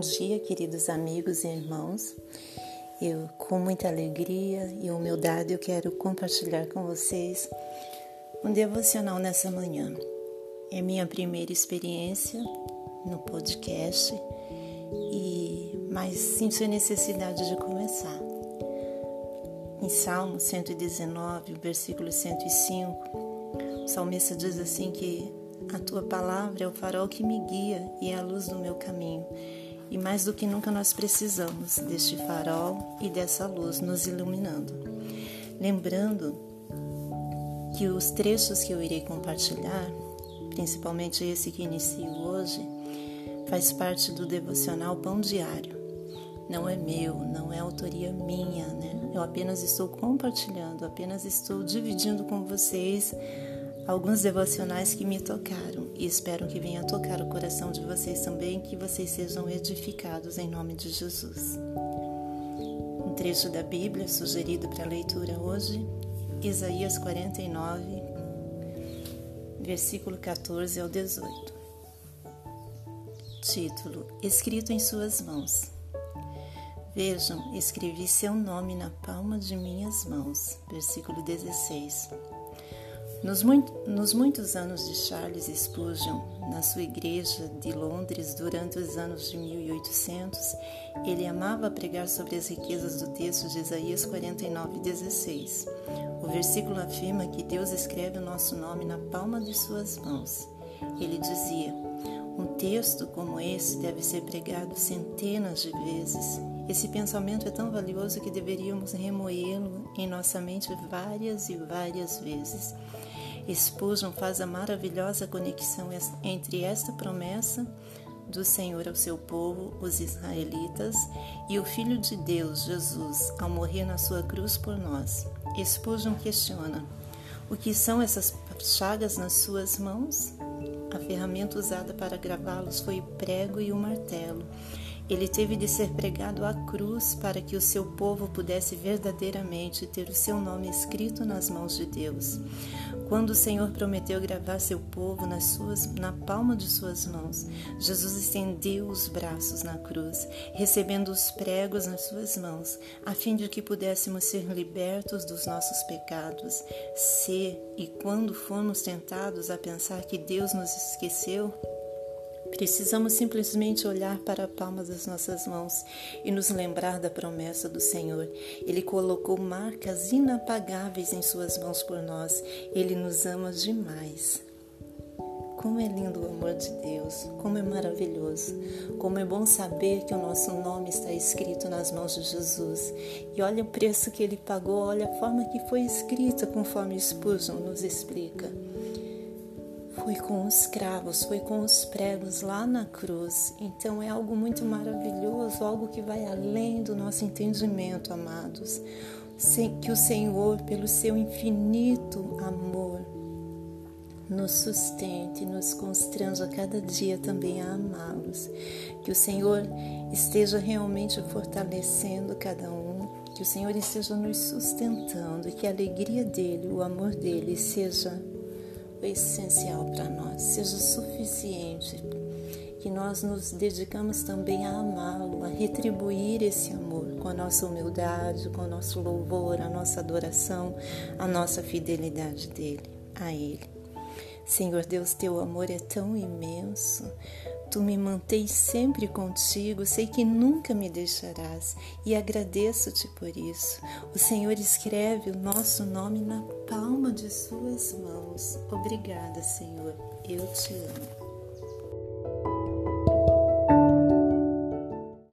Bom dia, queridos amigos e irmãos. Eu, com muita alegria e humildade, eu quero compartilhar com vocês um devocional nessa manhã. É minha primeira experiência no podcast e mas sinto a necessidade de começar. Em Salmo 119, versículo 105, o salmista diz assim que a tua palavra é o farol que me guia e é a luz do meu caminho. E mais do que nunca nós precisamos deste farol e dessa luz nos iluminando. Lembrando que os trechos que eu irei compartilhar, principalmente esse que inicio hoje, faz parte do devocional Pão Diário. Não é meu, não é autoria minha, né? Eu apenas estou compartilhando, apenas estou dividindo com vocês alguns devocionais que me tocaram e espero que venha tocar o coração de vocês também, que vocês sejam edificados em nome de Jesus. Um trecho da Bíblia sugerido para leitura hoje, Isaías 49, versículo 14 ao 18. Título: Escrito em Suas mãos. Vejam, escrevi seu nome na palma de minhas mãos. Versículo 16. Nos, muito, nos, muitos anos de Charles Spurgeon, na sua igreja de Londres durante os anos de 1800, ele amava pregar sobre as riquezas do texto de Isaías 49:16. O versículo afirma que Deus escreve o nosso nome na palma de suas mãos. Ele dizia: Um texto como esse deve ser pregado centenas de vezes. Esse pensamento é tão valioso que deveríamos remoê-lo em nossa mente várias e várias vezes. Spurgeon faz a maravilhosa conexão entre esta promessa do Senhor ao seu povo, os israelitas, e o Filho de Deus, Jesus, ao morrer na sua cruz por nós. Spurgeon questiona: o que são essas chagas nas suas mãos? A ferramenta usada para gravá-los foi o prego e o martelo. Ele teve de ser pregado à cruz para que o seu povo pudesse verdadeiramente ter o seu nome escrito nas mãos de Deus. Quando o Senhor prometeu gravar seu povo nas suas, na palma de suas mãos, Jesus estendeu os braços na cruz, recebendo os pregos nas suas mãos, a fim de que pudéssemos ser libertos dos nossos pecados. Se e quando formos tentados a pensar que Deus nos esqueceu, Precisamos simplesmente olhar para a palma das nossas mãos e nos lembrar da promessa do Senhor. Ele colocou marcas inapagáveis em Suas mãos por nós. Ele nos ama demais. Como é lindo o amor de Deus, como é maravilhoso, como é bom saber que o nosso nome está escrito nas mãos de Jesus. E olha o preço que ele pagou, olha a forma que foi escrita, conforme Spurgeon nos explica. Foi com os cravos, foi com os pregos lá na cruz. Então é algo muito maravilhoso, algo que vai além do nosso entendimento, amados. Que o Senhor, pelo seu infinito amor, nos sustente, nos constranja cada dia também a amá-los. Que o Senhor esteja realmente fortalecendo cada um, que o Senhor esteja nos sustentando e que a alegria dele, o amor dele seja o essencial para nós, seja suficiente, que nós nos dedicamos também a amá-lo, a retribuir esse amor com a nossa humildade, com o nosso louvor, a nossa adoração, a nossa fidelidade dele, a ele. Senhor Deus, teu amor é tão imenso. Tu me mantens sempre contigo, sei que nunca me deixarás e agradeço-te por isso. O Senhor escreve o nosso nome na palma de Suas mãos. Obrigada, Senhor. Eu te amo.